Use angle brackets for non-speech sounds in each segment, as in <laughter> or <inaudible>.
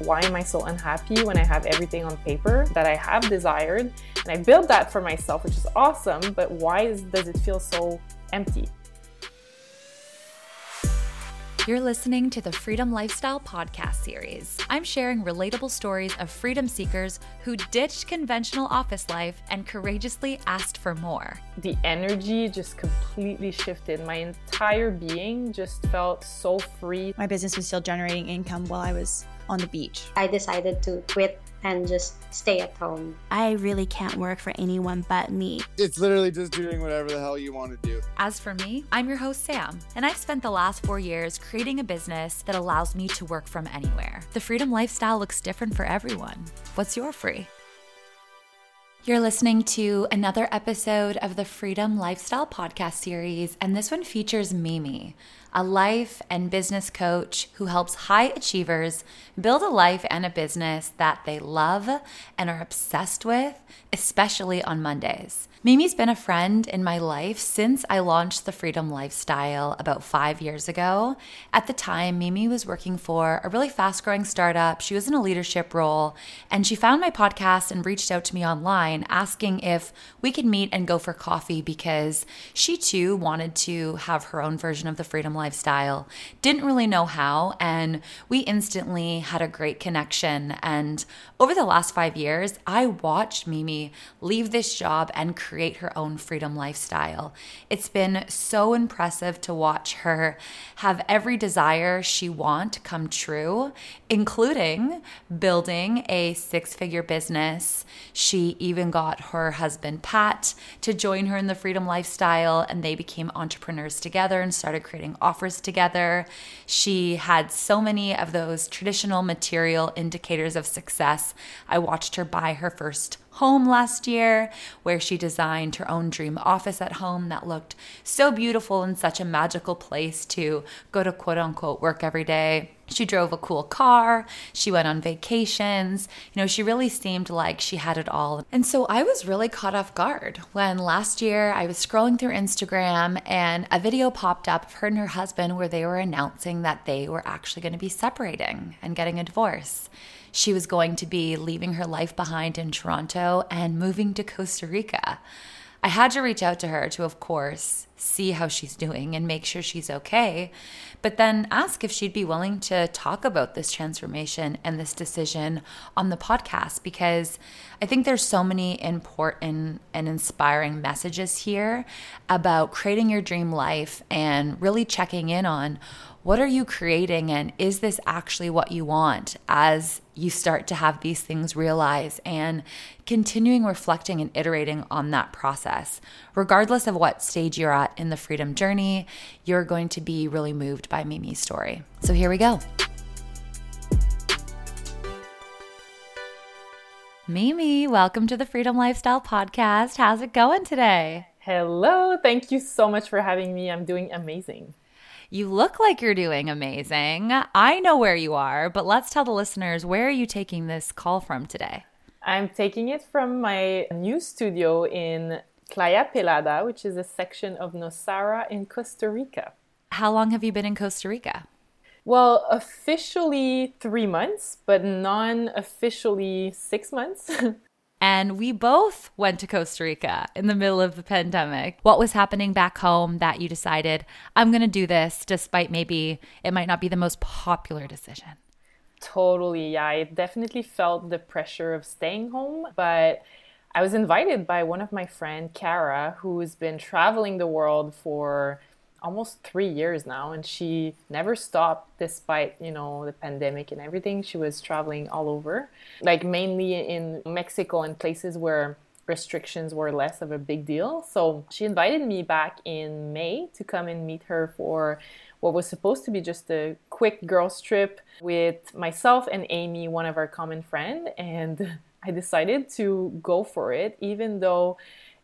Why am I so unhappy when I have everything on paper that I have desired? And I built that for myself, which is awesome, but why is, does it feel so empty? You're listening to the Freedom Lifestyle podcast series. I'm sharing relatable stories of freedom seekers who ditched conventional office life and courageously asked for more. The energy just completely shifted. My entire being just felt so free. My business was still generating income while I was on the beach. I decided to quit and just stay at home. I really can't work for anyone but me. It's literally just doing whatever the hell you want to do. As for me, I'm your host, Sam, and I've spent the last four years creating a business that allows me to work from anywhere. The freedom lifestyle looks different for everyone. What's your free? You're listening to another episode of the Freedom Lifestyle Podcast series, and this one features Mimi, a life and business coach who helps high achievers build a life and a business that they love and are obsessed with, especially on Mondays. Mimi's been a friend in my life since I launched the Freedom Lifestyle about five years ago. At the time, Mimi was working for a really fast growing startup. She was in a leadership role, and she found my podcast and reached out to me online asking if we could meet and go for coffee because she too wanted to have her own version of the Freedom Lifestyle. Didn't really know how, and we instantly had a great connection. And over the last five years, I watched Mimi leave this job and create her own freedom lifestyle. It's been so impressive to watch her have every desire she want come true, including building a six-figure business. She even got her husband Pat to join her in the freedom lifestyle and they became entrepreneurs together and started creating offers together. She had so many of those traditional material indicators of success. I watched her buy her first home last year, where she designed her own dream office at home that looked so beautiful and such a magical place to go to quote unquote work every day. She drove a cool car. She went on vacations. You know, she really seemed like she had it all. And so I was really caught off guard when last year I was scrolling through Instagram and a video popped up of her and her husband where they were announcing that they were actually going to be separating and getting a divorce she was going to be leaving her life behind in Toronto and moving to Costa Rica. I had to reach out to her to, of course, see how she's doing and make sure she's okay, but then ask if she'd be willing to talk about this transformation and this decision on the podcast because I think there's so many important and inspiring messages here about creating your dream life and really checking in on what are you creating and is this actually what you want as you start to have these things realize and continuing reflecting and iterating on that process regardless of what stage you're at in the freedom journey you're going to be really moved by mimi's story so here we go Mimi, welcome to the Freedom Lifestyle Podcast. How's it going today? Hello. Thank you so much for having me. I'm doing amazing. You look like you're doing amazing. I know where you are, but let's tell the listeners where are you taking this call from today? I'm taking it from my new studio in Playa Pelada, which is a section of Nosara in Costa Rica. How long have you been in Costa Rica? Well, officially three months, but non officially six months. <laughs> And we both went to Costa Rica in the middle of the pandemic. What was happening back home that you decided, I'm going to do this, despite maybe it might not be the most popular decision? Totally. Yeah, I definitely felt the pressure of staying home, but I was invited by one of my friend, Kara, who's been traveling the world for almost three years now and she never stopped despite you know the pandemic and everything. She was traveling all over like mainly in mexico and places where restrictions were less of a big deal. So she invited me back in may to come and meet her for what was supposed to be just a quick girls trip with myself and amy one of our common friend and <laughs> i decided to go for it even though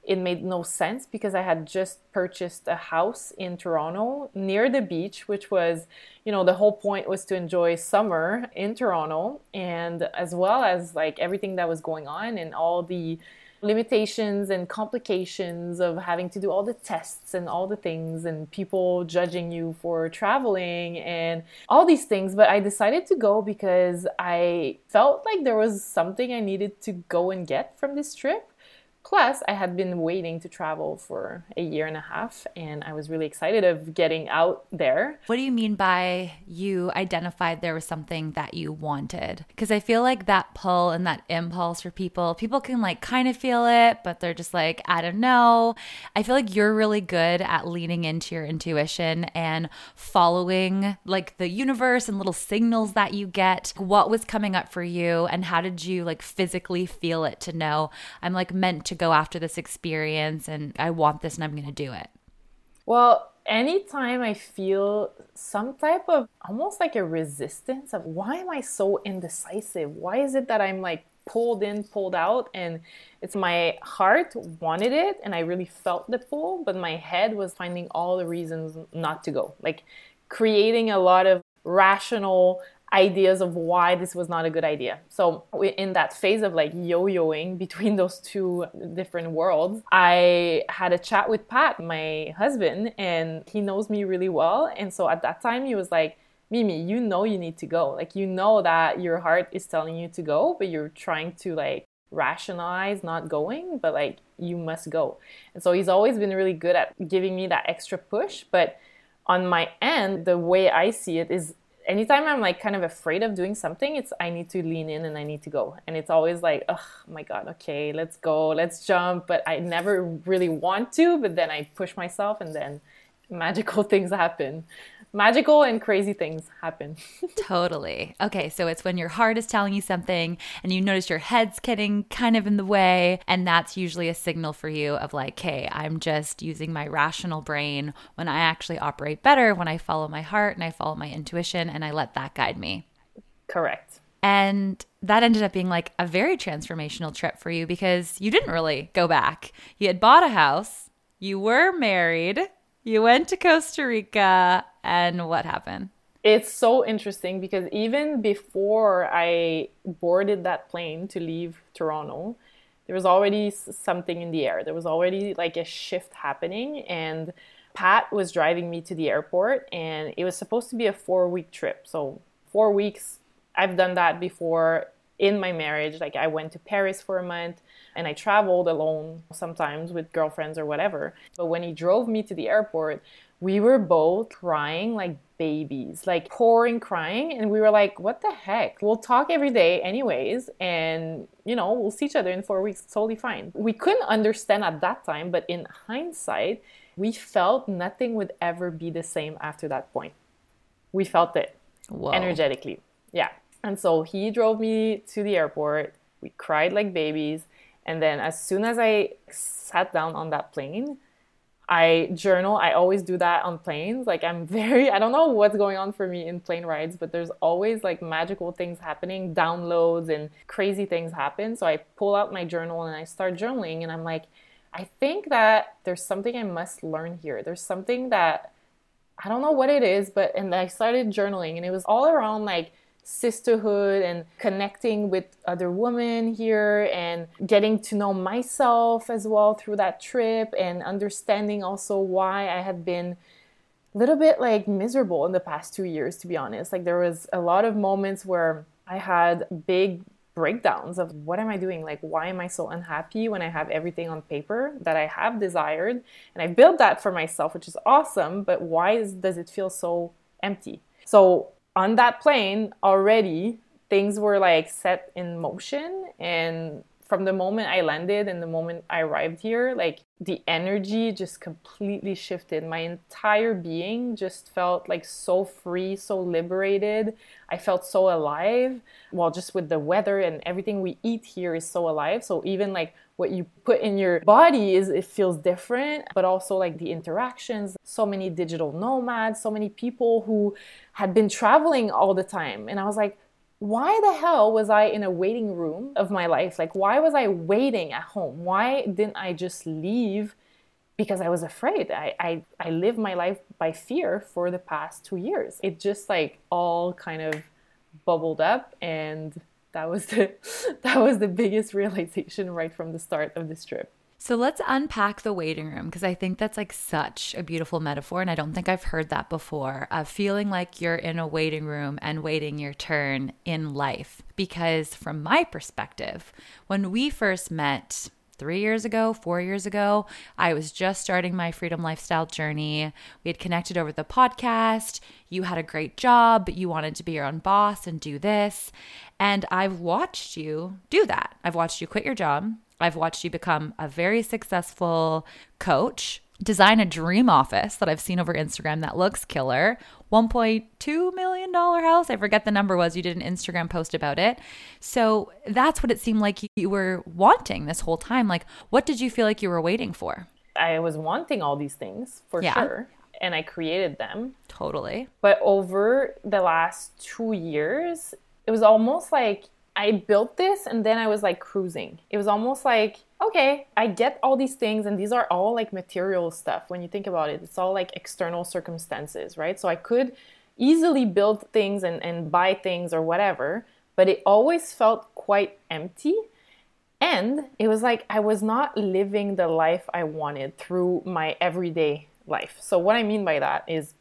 it made no sense because I had just purchased a house in Toronto near the beach, which was, you know, the whole point was to enjoy summer in Toronto and as well as like everything that was going on and all the limitations and complications of having to do all the tests and all the things and people judging you for traveling and all these things. But I decided to go because I felt like there was something I needed to go and get from this trip. Plus, I had been waiting to travel for a year and a half, and I was really excited of getting out there. What do you mean by you identified there was something that you wanted? Because I feel like that pull and that impulse for people, people can like kind of feel it, but they're just like, I don't know. I feel like you're really good at leaning into your intuition and following like the universe and little signals that you get. What was coming up for you, and how did you like physically feel it to know I'm like meant to go after this experience and I want this and I'm going to do it? Well, anytime I feel some type of almost like a resistance of why am I so indecisive? Why is it that I'm like pulled in, pulled out? And it's my heart wanted it and I really felt the pull, but my head was finding all the reasons not to go, like creating a lot of rational ideas of why this was not a good idea. So in that phase of like yo-yoing between <laughs> those two different worlds, I had a chat with Pat, my husband, and he knows me really well. And so at that time he was like, Mimi, you know you need to go. Like you know that your heart is telling you to go, but you're trying to like rationalize not going, but like you must go. And so he's always been really good at giving me that extra push, but on my end, the way I see it is anytime I'm like kind of afraid of doing something, it's I need to lean in and I need to go. And it's always like, oh my God, okay, let's go, let's jump. But I never really want to, but then I push myself and then magical <laughs> things happen magical and crazy things happen. <laughs> totally. Okay, so it's when your heart is telling you something and you notice your head's getting kind of in the way. And that's usually a signal for you of like, hey, I'm just using my rational brain when I actually operate better when I follow my heart and I follow my intuition and I let that guide me. Correct. And that ended up being like a very transformational trip for you because you didn't really go back. You had bought a house, you were married, you went to Costa Rica, and what happened? It's so interesting because even before I boarded that plane to leave Toronto, there was already something in the air. There was already like a shift happening, and Pat was driving me to the airport, and it was supposed to be a four week trip. So, four weeks, I've done that before in my marriage. Like, I went to Paris for a month and I traveled alone sometimes with girlfriends or whatever. But when he drove me to the airport, we were both crying like babies, like pouring crying. And we were like, what the heck? We'll talk every day, anyways. And, you know, we'll see each other in four weeks. It's totally fine. We couldn't understand at that time, but in hindsight, we felt nothing would ever be the same after that point. We felt it Whoa. energetically. Yeah. And so he drove me to the airport. We cried like babies. And then as soon as I sat down on that plane, I journal. I always do that on planes. Like I'm <laughs> very I don't know what's going on for me in plane rides, but there's always like magical things happening, downloads and crazy things happen. So I pull out my journal and I start journaling and I'm like I think that there's something I must learn here. There's something that I don't know what it is, but and I started journaling and it was all around like sisterhood and connecting with other women here and getting to know myself as well through that trip and understanding also why I had been a little bit like miserable in the past two years, to be honest. Like there was a lot of moments where I had big breakdowns of what am I doing? Like, why am I so unhappy when I have everything on paper that I have desired? And I built that for myself, which is awesome, but why is, does it feel so empty? So on that plane already things were like set in motion and from the moment I landed and the moment I arrived here, like the energy just completely shifted. My entire being just felt like so free, so liberated. I felt so alive. Well, just with the weather and everything we eat here is so alive. So even like what you put in your body is it feels different, but also like the interactions. So many digital nomads, so many people who had been traveling all the time. And I was like, why the hell was I in a waiting room of my life? Like, why was I waiting at home? Why didn't I just leave? Because I was afraid. I, I, I lived my life by fear for the past two years. It just like all kind of bubbled up and that was <laughs> the that was the biggest realization right from the start of this trip. So let's unpack the waiting room because I think that's like such a beautiful metaphor. And I don't think I've heard that before of feeling like you're in a waiting room and waiting your turn in life. Because from my perspective, when we first met, three years ago, four years ago. I was just starting my freedom lifestyle journey. We had connected over the podcast. You had a great job, you wanted to be your own boss and do this. And I've watched you do that. I've watched you quit your job. I've watched you become a very successful coach, design a dream office that I've seen over Instagram that looks killer. $1.2 million house. I forget the number was. You did an Instagram post about it. So that's what it seemed like you were wanting this whole time. Like, what did you feel like you were waiting for? I was wanting all these things for Yeah. sure. And I created them. Totally. But over the last two years, it was almost like I built this and then I was like cruising. It was almost like, okay, I get all these things and these are all like material stuff. When you think about it, it's all like external circumstances, right? So I could easily build things and, and buy things or whatever, but it always felt quite empty. And it was like I was not living the life I wanted through my everyday life. So, what I mean by that is,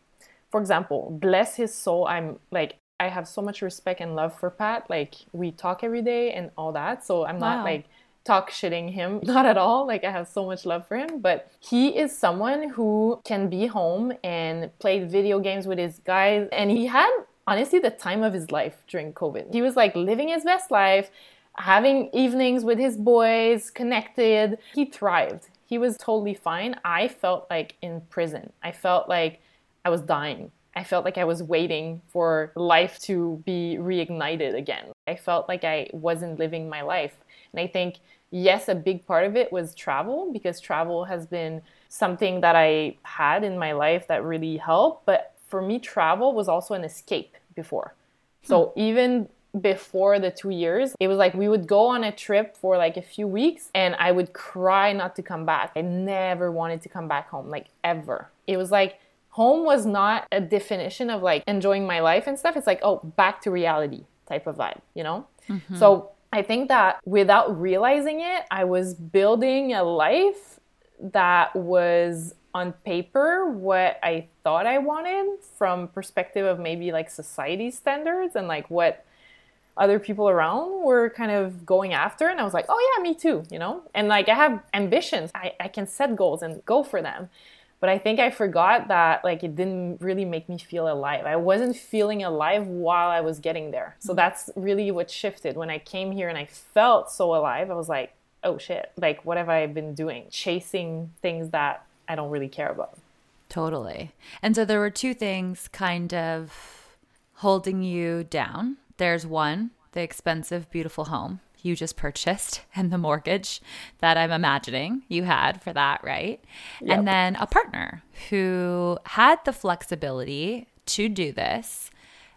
for example, bless his soul, I'm like, I have so much respect and love for Pat. Like, we talk every day and all that. So, I'm Wow. not like talk shitting him, <laughs> not at all. Like, I have so much love for him. But he is someone who can be home and play video games with his guys. And he had honestly the time of his life during COVID. He was like living his best life having evenings with his boys, connected. He thrived. He was totally fine. I felt like in prison. I felt like I was dying. I felt like I was waiting for life to be reignited again. I felt like I wasn't living my life. And I think, yes, a big part of it was travel because travel has been something that I had in my life that really helped. But for me, travel was also an escape before. Hmm. So even before the two years, it was like we would go on a trip for like a few weeks and I would cry not to come back. I never wanted to come back home, like ever. It was like home was not a definition of like enjoying my life and stuff. It's like, oh, back to reality type of vibe, you know? Mm-hmm. So I think that without realizing it, I was building a life that was on paper what I thought I wanted from perspective of maybe like society standards and like what other people around were kind of going after and I was like, oh yeah, me too, you know? And like I have ambitions. I, I can set goals and go for them. But I think I forgot that like it didn't really make me feel alive. I wasn't feeling alive while I was getting there. So mm-hmm. that's really what shifted. When I came here and I felt so alive, I was like, oh shit, like what have I been doing? Chasing things that I don't really care about. Totally. And so there were two things kind of holding you down. There's one, the expensive, beautiful home you just purchased and the mortgage that I'm imagining you had for that, right? And then a partner who had the flexibility to do this,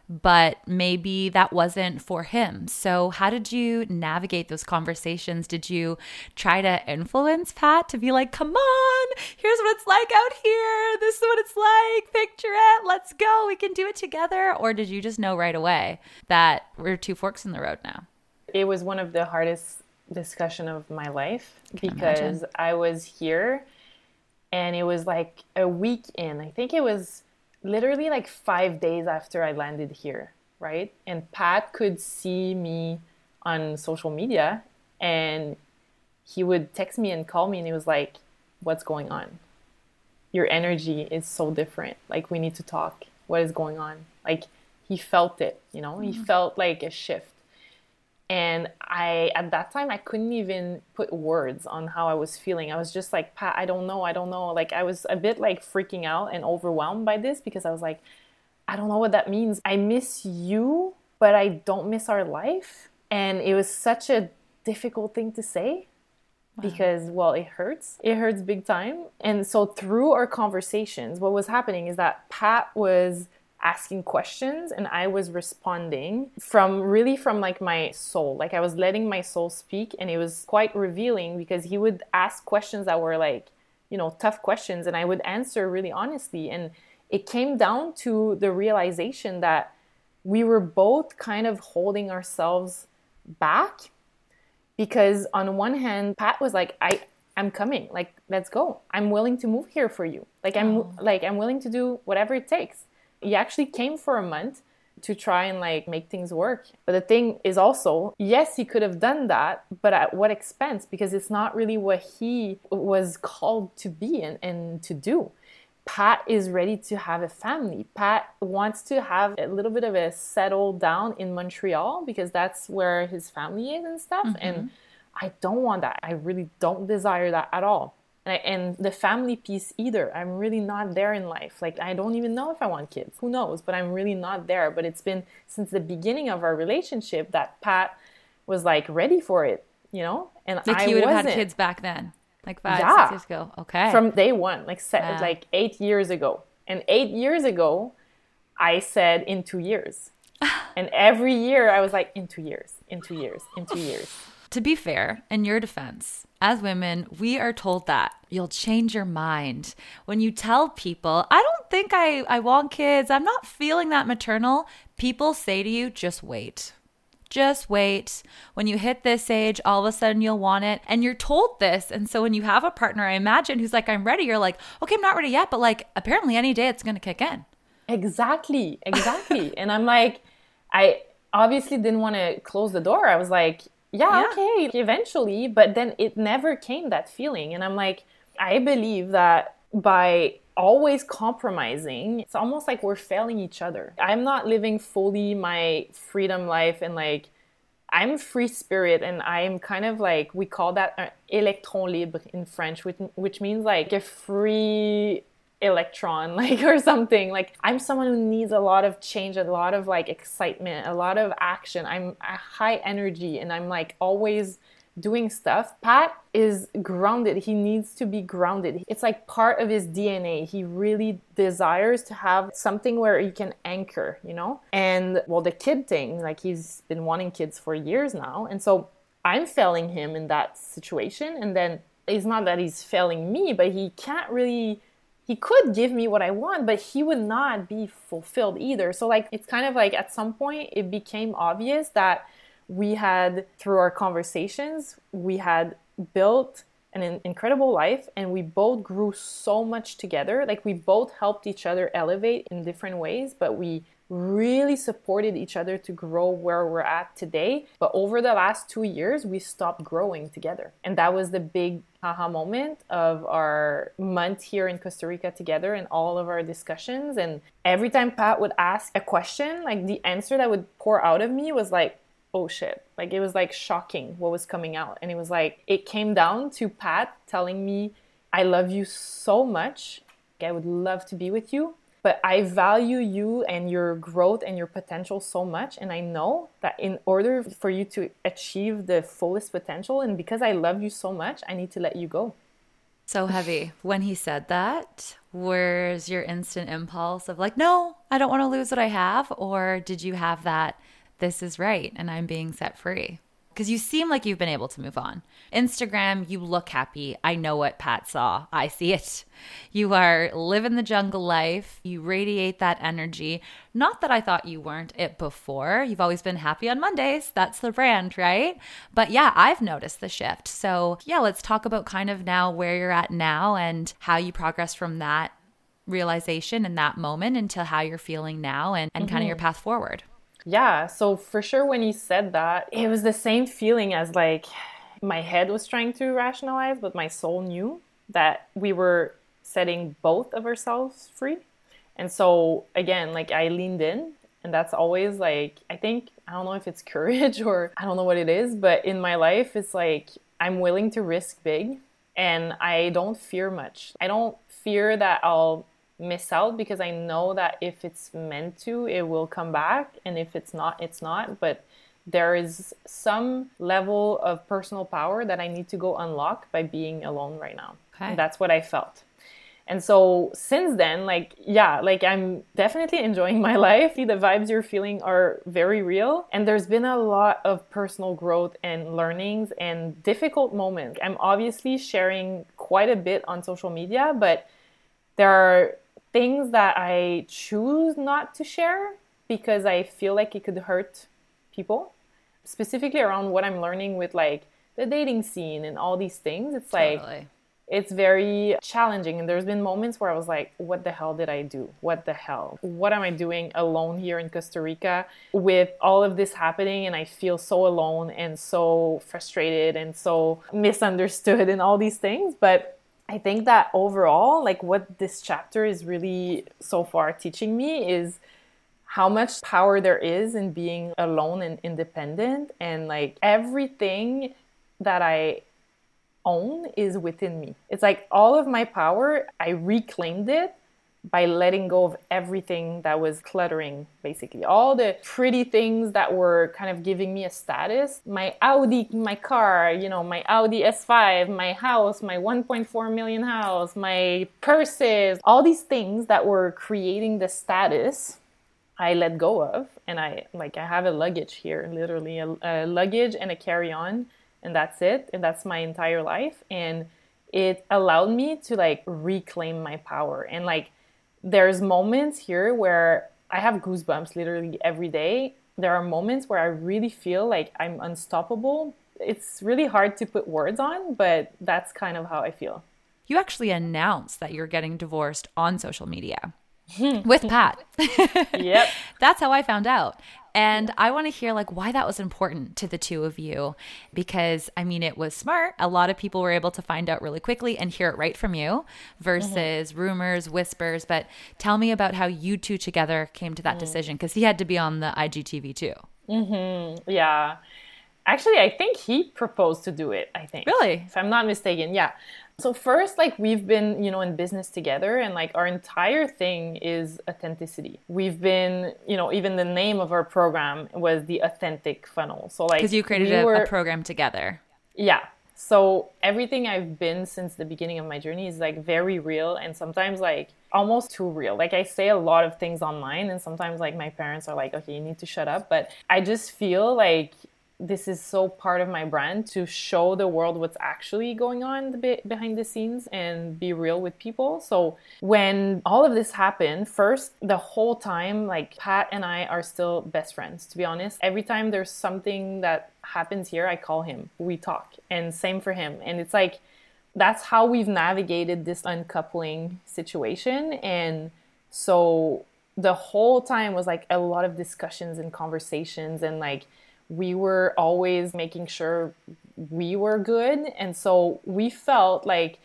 but maybe that wasn't for him. So, how did you navigate those conversations? Did you try to influence Pat to be like, come on, here's what it's like out here. This is what it's like. Picture it. Let's go. We can do it together. Or did you just know right away that we're two forks in the road now? It was one of the hardest discussion of my life Can because imagine. I was here and it was like a week in. I think it was literally like 5 days after I landed here, right? And Pat could see me on social media and he would text me and call me and he was like, "What's going on? Your energy is so different. Like we need to talk. What is going on?" Like he felt it, you know? He mm-hmm. felt like a shift and i at that time i couldn't even put words on how i was feeling. I was just like pat i don't know i don't know. Like i was a bit like freaking out and overwhelmed by this because i was like i don't know what that means. I miss you but i don't miss our life. And it was such a difficult thing to say because well it hurts. It hurts big time. And so through our conversations what was happening is that pat was asking questions and i was responding from really from like my soul. Like i was letting my soul speak and it was quite revealing because he would ask questions that were like you know tough questions and i would answer really honestly. And it came down to the realization that we were both kind of holding ourselves back because on one hand pat was like i i'm coming. Like let's go. I'm willing to move here for you. Like i'm Oh. like i'm willing to do whatever it takes he actually came for a month to try and like make things work but the thing is also yes he could have done that but at what expense because it's not really what he was called to be and, and to do Pat is ready to have a family. Pat wants to have a little bit of a settle down in Montreal because that's where his family is and stuff. Mm-hmm. And I don't want that. I really don't desire that at all. And, I, and the family piece either. I'm really not there in life. Like, I don't even know if I want kids. Who knows? But I'm really not there. But it's been since the beginning of our relationship that Pat was like ready for it, you know? And I was Like I you would have had kids back then, like five, Yeah. six years ago. Okay. from day one, like se- Wow. like eight years ago. And eight years ago, I said in two years. <laughs> and every year I was like, in two years, in two years, in two years. To be fair, in your defense, as women, we are told that you'll change your mind. When you tell people, I don't think I, I want kids, I'm not feeling that maternal, people say to you, just wait. Just wait. When you hit this age, all of a sudden you'll want it. And you're told this. And so when you have a partner, I imagine, who's like, I'm ready, you're like, okay, I'm not ready yet, but like, apparently any day it's going to kick in. Exactly, exactly. <laughs> and I'm like, I obviously didn't want to close the door. I was like, yeah, Yeah. okay, eventually. But then it never came that feeling. And I'm like, I believe that by always compromising, it's almost like we're failing each other. I'm not living fully my freedom life and like, I'm free spirit and I'm kind of like we call that un électron libre in French, which, which means like a free electron <laughs> like or something. Like i'm someone who needs a lot of change a lot of like excitement a lot of action. I'm a high energy and i'm like always doing stuff. Pat is grounded. He needs to be grounded. It's like part of his dna he really desires to have something where he can anchor you know? And well the kid thing like he's been wanting kids for years now. And so i'm failing him in that situation. And then it's not that he's failing me but he can't really he could give me what I want, but he would not be fulfilled either. So, like, it's kind of like at some point it became obvious that we had, through our conversations, we had built an incredible life and we both grew so much together. Like, we both helped each other elevate in different ways, but we really supported each other to grow where we're at today. But over the last two years, we stopped growing together. And that was the big aha moment of our month here in Costa Rica together and all of our discussions. And every time Pat would ask a question, like the answer that would pour out of me was like, oh shit. Like it was like shocking what was coming out. And it was like, it came down to Pat telling me, I love you so much. I would love to be with you but I value you and your growth and your potential so much. And I know that in order for you to achieve the fullest potential, and because I love you so much, I need to let you go. So heavy. When he said that, where's your instant impulse of like, no, I don't want to lose what I have? Or did you have that, this is right and I'm being set free? Because you seem like you've been able to move on. Instagram, you look happy. I know what Pat saw. I see it. You are living the jungle life. You radiate that energy. Not that I thought you weren't it before. You've always been happy on Mondays. That's the brand, right? But yeah, I've noticed the shift. So yeah, let's talk about kind of now where you're at now and how you progress from that realization in that moment until how you're feeling now and, and kind of your mm-hmm. path forward. Yeah, so for sure, when he said that, it was the same feeling as like my head was trying to rationalize, but my soul knew that we were setting both of ourselves free. And so, again, like I leaned in, and that's always like, I think, I don't know if it's <laughs> courage or I don't know what it is, but in my life, it's like I'm willing to risk big and I don't fear much. I don't fear that I'll miss out because I know that if it's meant to, it will come back. And if it's not, it's not. But there is some level of personal power that I need to go unlock by being alone right now. Okay. And that's what I felt. And so since then, like, yeah, like I'm definitely enjoying <laughs> my life. The vibes you're feeling are very real. And there's been a lot of personal growth and learnings and difficult moments. I'm obviously sharing quite a bit on social media, but there are things that I choose not to share because I feel like it could hurt people. specifically around what I'm learning with like the dating scene and all these things. It's like Totally. it's very challenging and there's been moments where i was like what the hell did i do what the hell what am i doing alone here in costa rica with all of this happening and i feel so alone and so frustrated and so misunderstood and all these things but i think that overall like what this chapter is really so far teaching me is how much power there is in being alone and independent and like everything that i own is within me. It's like all of my power, I reclaimed it by letting go of everything that was cluttering, basically. All the pretty things that were kind of giving me a status. My Audi, my car, you know, my Audi S5, my house, my 1.4 million house, my purses, all these things that were creating the status. I let go of, and I like I have a luggage here, literally a, a luggage and a carry-on and that's it and that's my entire life and it allowed me to like reclaim my power and like there's moments here where i have goosebumps literally every day. There are moments where i really feel like i'm unstoppable. It's really hard to put words on but that's kind of how i feel. You actually announced that you're getting divorced on social media Hmm. with Pat. Yep. <laughs> That's how I found out. And I want to hear like why that was important to the two of you because I mean it was smart. A lot of people were able to find out really quickly and hear it right from you versus mm-hmm. rumors, whispers, but tell me about how you two together came to that mm. decision because he had to be on the IGTV too. Mm-hmm. Yeah. Actually, I think he proposed to do it, I think. Really? If I'm not mistaken. Yeah. So first like we've been, you know, in business together and like our entire thing is authenticity. We've been, you know, even the name of our program was the authentic funnel. So like Because you created we a, were- a program together. yeah. So everything I've been since the beginning of my journey is like very real and sometimes like almost too real. Like I say a lot of things online and sometimes like my parents are like, okay, you need to shut up. But I just feel like this is so part of my brand to show the world what's actually going on the behind the scenes and be real with people. So when all of this happened, first the whole time like Pat and I are still best friends to be honest. Every time there's something that happens here, I call him. We talk. And same for him. And it's like that's how we've navigated this uncoupling situation and so the whole time was like a lot of discussions and conversations and like we were always making sure we were good and so we felt like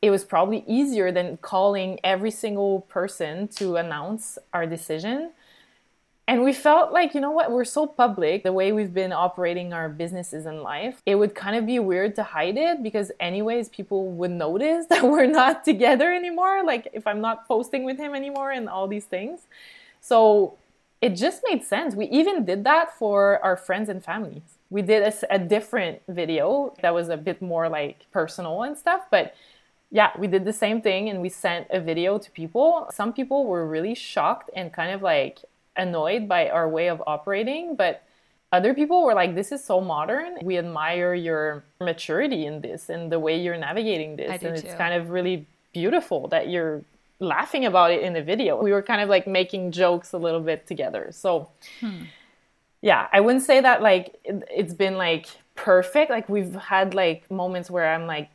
it was probably easier than calling every single person to announce our decision and we felt like, you know what, we're so public, the way we've been operating our businesses in life, it would kind of be weird to hide it because, anyways, people would notice <laughs> that we're not together anymore. Like, if I'm not posting with him anymore and all these things. So it just made sense. We even did that for our friends and families. We did a different video that was a bit more like personal and stuff, but yeah, we did the same thing and we sent a video to people. Some people were really shocked and kind of like annoyed by our way of operating, but other people were like, This is so modern. We admire your maturity in this and the way you're navigating this. And it's kind of really beautiful that you're laughing about it in the video. We were kind of like making jokes a little bit together. So, hmm. yeah, I wouldn't say that like it, it's been like perfect. Like we've had like moments where I'm like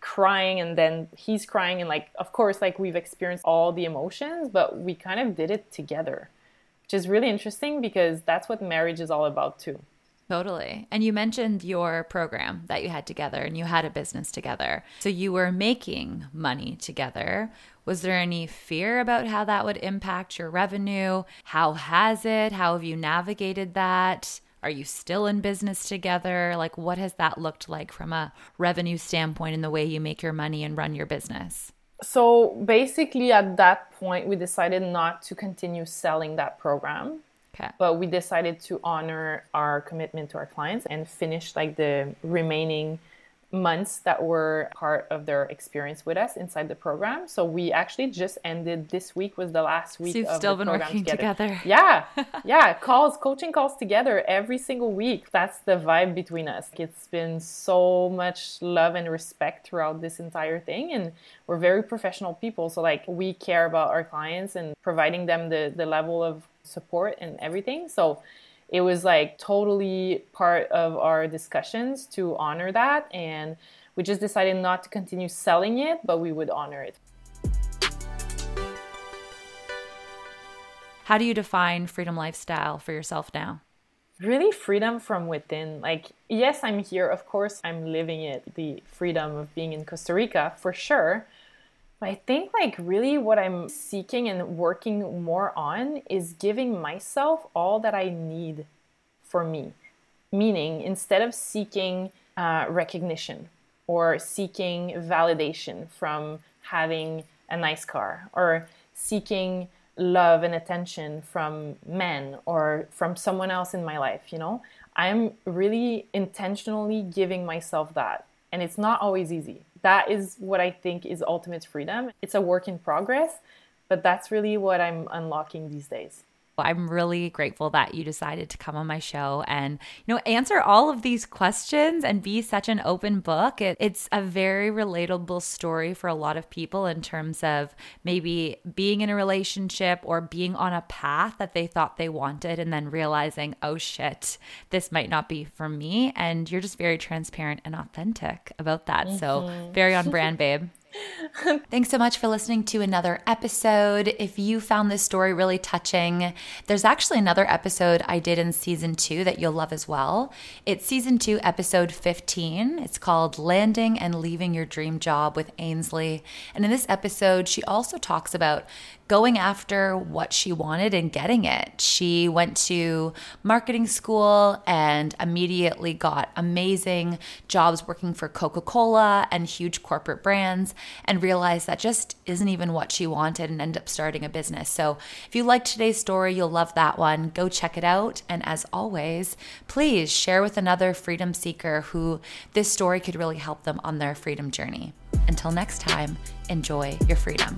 crying and then he's crying and like of course like we've experienced all the emotions, but we kind of did it together. Which is really interesting because that's what marriage is all about too. Totally. And you mentioned your program that you had together and you had a business together. So you were making money together. Was there any fear about how that would impact your revenue? How has it? How have you navigated that? Are you still in business together? Like, what has that looked like from a revenue standpoint in the way you make your money and run your business? So basically, at that point, we decided not to continue selling that program. Okay. but we decided to honor our commitment to our clients and finish like the remaining months that were part of their experience with us inside the program. So we actually just ended this week was the last week So you've of still the been program working together. <laughs> Yeah. <laughs> Yeah, calls, coaching calls together every single week. That's the vibe between us. It's been so much love and respect throughout this entire thing and we're very professional people. So like we care about our clients and providing them the the level of support and everything. So it was like totally part of our discussions to honor that and we just decided not to continue selling it but we would honor it. How do you define freedom lifestyle for yourself now? Really freedom from within. Like yes i'm here of course i'm living it the freedom of being in costa rica for sure i think like really what i'm seeking and working more on is giving myself all that i need for me meaning instead of seeking uh, recognition or seeking validation from having a nice car or seeking love and attention from men or from someone else in my life, you know? I'm really intentionally giving myself that. And it's not always easy. That is what I think is ultimate freedom. It's a work in progress, but that's really what I'm unlocking these days. I'm really grateful that you decided to come on my show and you know answer all of these questions and be such an open book. It, it's a very relatable story for a lot of people in terms of maybe being in a relationship or being on a path that they thought they wanted and then realizing, "Oh shit, this might not be for me." And you're just very transparent and authentic about that. Mm-hmm. So, very on <laughs> brand, babe. <laughs> Thanks so much for listening to another episode. If you found this story really touching, there's actually another episode I did in season two that you'll love as well. It's season two, episode 15. It's called Landing and Leaving Your Dream Job with Ainsley. And in this episode, she also talks about going after what she wanted and getting it. She went to marketing school and immediately got amazing jobs working for Coca Cola and huge corporate brands and realized that just isn't even what she wanted and end up starting a business. So if you liked today's story, you'll love that one. Go check it out. And as always, please share with another freedom seeker who this story could really help them on their freedom journey. Until next time, enjoy your freedom.